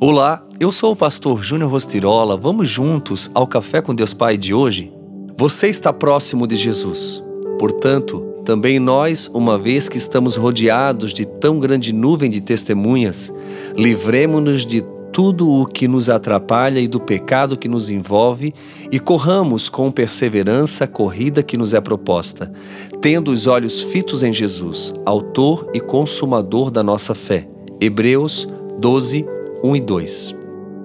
Olá, eu sou o pastor Júnior Rostirola. Vamos juntos ao Café com Deus Pai de hoje? Você está próximo de Jesus. Portanto, também nós, uma vez que estamos rodeados de tão grande nuvem de testemunhas, livremos-nos de tudo o que nos atrapalha e do pecado que nos envolve e corramos com perseverança a corrida que nos é proposta, tendo os olhos fitos em Jesus, autor e consumador da nossa fé. Hebreus 12, 1 e 2.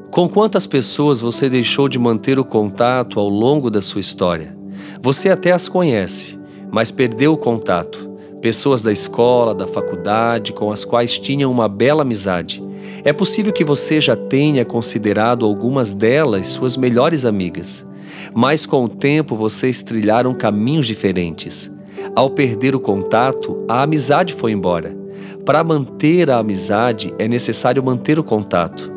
Com quantas pessoas você deixou de manter o contato ao longo da sua história? Você até as conhece, mas perdeu o contato. Pessoas da escola, da faculdade, com as quais tinha uma bela amizade. É possível que você já tenha considerado algumas delas suas melhores amigas, mas com o tempo vocês trilharam caminhos diferentes. Ao perder o contato, a amizade foi embora. Para manter a amizade é necessário manter o contato.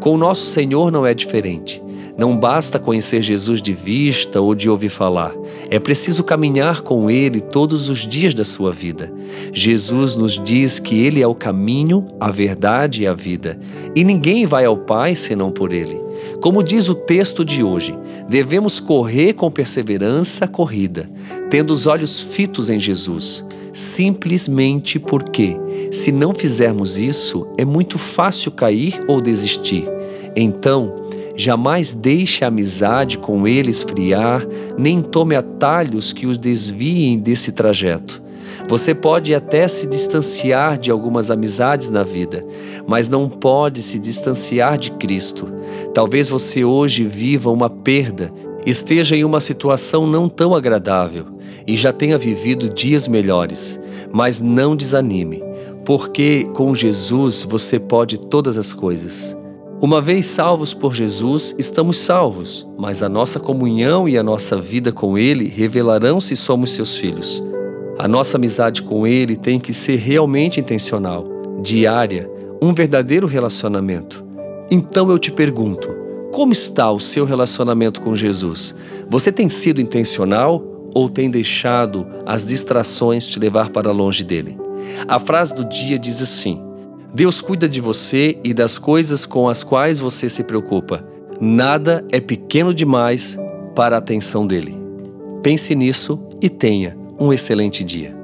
Com o nosso Senhor não é diferente. Não basta conhecer Jesus de vista ou de ouvir falar. É preciso caminhar com Ele todos os dias da sua vida. Jesus nos diz que Ele é o caminho, a verdade e a vida. E ninguém vai ao Pai senão por Ele. Como diz o texto de hoje, devemos correr com perseverança a corrida, tendo os olhos fitos em Jesus simplesmente porque, se não fizermos isso, é muito fácil cair ou desistir. Então, jamais deixe a amizade com ele esfriar, nem tome atalhos que os desviem desse trajeto. Você pode até se distanciar de algumas amizades na vida, mas não pode se distanciar de Cristo. Talvez você hoje viva uma perda, esteja em uma situação não tão agradável e já tenha vivido dias melhores, mas não desanime, porque com Jesus você pode todas as coisas. Uma vez salvos por Jesus, estamos salvos, mas a nossa comunhão e a nossa vida com Ele revelarão se somos seus filhos. A nossa amizade com Ele tem que ser realmente intencional, diária, um verdadeiro relacionamento. Então eu te pergunto: como está o seu relacionamento com Jesus? Você tem sido intencional ou tem deixado as distrações te levar para longe dele? A frase do dia diz assim: Deus cuida de você e das coisas com as quais você se preocupa. Nada é pequeno demais para a atenção dele. Pense nisso e tenha um excelente dia.